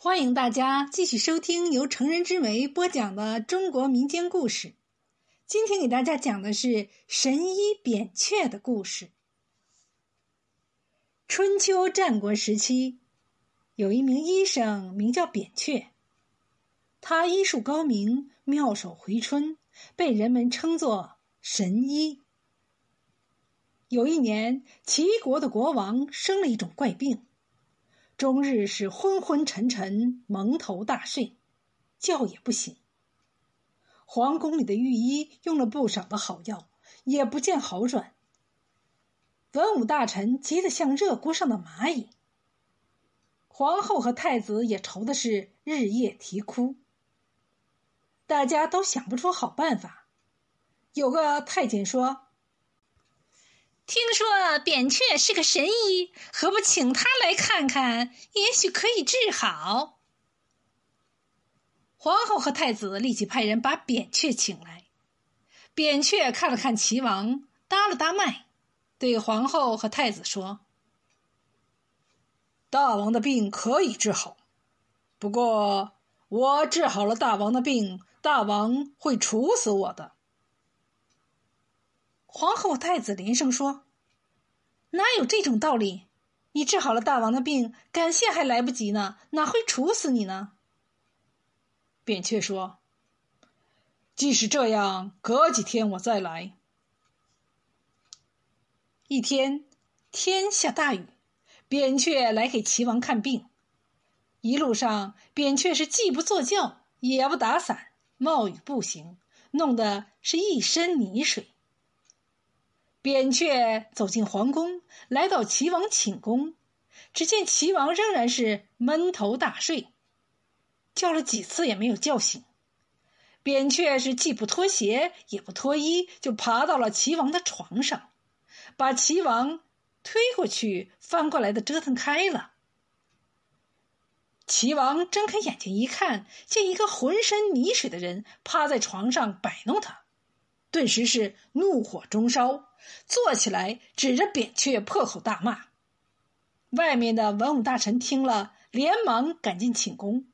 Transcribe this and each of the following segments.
欢迎大家继续收听由成人之美播讲的中国民间故事。今天给大家讲的是神医扁鹊的故事。春秋战国时期，有一名医生名叫扁鹊，他医术高明，妙手回春，被人们称作神医。有一年，齐国的国王生了一种怪病。终日是昏昏沉沉、蒙头大睡，觉也不醒。皇宫里的御医用了不少的好药，也不见好转。文武大臣急得像热锅上的蚂蚁，皇后和太子也愁的是日夜啼哭。大家都想不出好办法。有个太监说。听说扁鹊是个神医，何不请他来看看？也许可以治好。皇后和太子立即派人把扁鹊请来。扁鹊看了看齐王，搭了搭脉，对皇后和太子说：“大王的病可以治好，不过我治好了大王的病，大王会处死我的。”皇后、太子连声说：“哪有这种道理？你治好了大王的病，感谢还来不及呢，哪会处死你呢？”扁鹊说：“即使这样，隔几天我再来。”一天，天下大雨，扁鹊来给齐王看病。一路上，扁鹊是既不坐轿，也不打伞，冒雨步行，弄得是一身泥水。扁鹊走进皇宫，来到齐王寝宫，只见齐王仍然是闷头大睡，叫了几次也没有叫醒。扁鹊是既不脱鞋也不脱衣，就爬到了齐王的床上，把齐王推过去、翻过来的折腾开了。齐王睁开眼睛一看，见一个浑身泥水的人趴在床上摆弄他。顿时是怒火中烧，坐起来指着扁鹊破口大骂。外面的文武大臣听了，连忙赶进寝宫。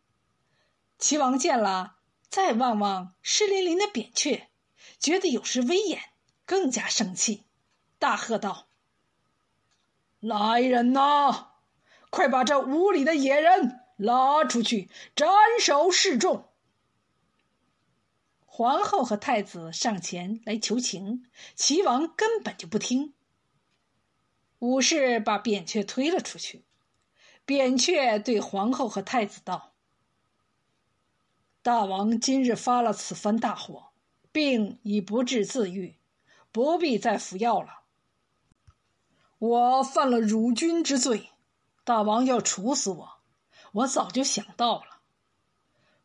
齐王见了，再望望湿淋淋的扁鹊，觉得有失威严，更加生气，大喝道：“来人呐，快把这无礼的野人拉出去斩首示众！”皇后和太子上前来求情，齐王根本就不听。武士把扁鹊推了出去。扁鹊对皇后和太子道：“大王今日发了此番大火，病已不治自愈，不必再服药了。我犯了辱君之罪，大王要处死我，我早就想到了。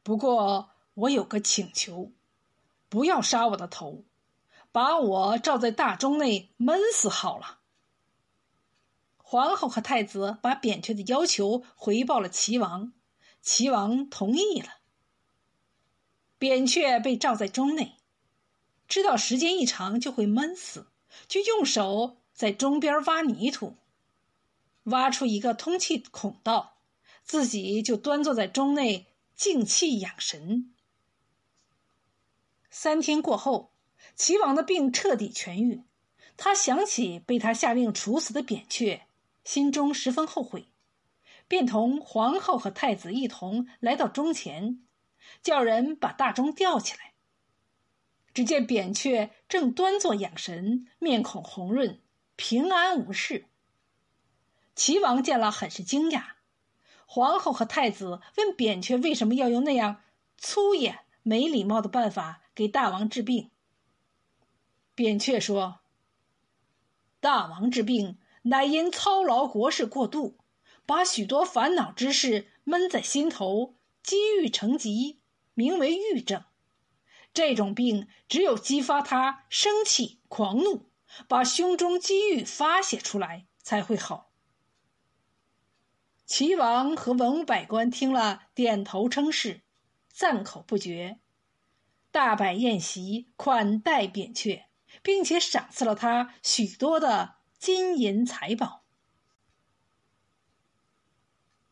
不过我有个请求。”不要杀我的头，把我罩在大钟内闷死好了。皇后和太子把扁鹊的要求回报了齐王，齐王同意了。扁鹊被罩在钟内，知道时间一长就会闷死，就用手在钟边挖泥土，挖出一个通气孔道，自己就端坐在钟内静气养神。三天过后，齐王的病彻底痊愈。他想起被他下令处死的扁鹊，心中十分后悔，便同皇后和太子一同来到钟前，叫人把大钟吊起来。只见扁鹊正端坐养神，面孔红润，平安无事。齐王见了，很是惊讶。皇后和太子问扁鹊为什么要用那样粗野、没礼貌的办法。给大王治病。扁鹊说：“大王治病，乃因操劳国事过度，把许多烦恼之事闷在心头，积郁成疾，名为郁症。这种病只有激发他生气狂怒，把胸中积郁发泄出来，才会好。”齐王和文武百官听了，点头称是，赞口不绝。大摆宴席款待扁鹊，并且赏赐了他许多的金银财宝。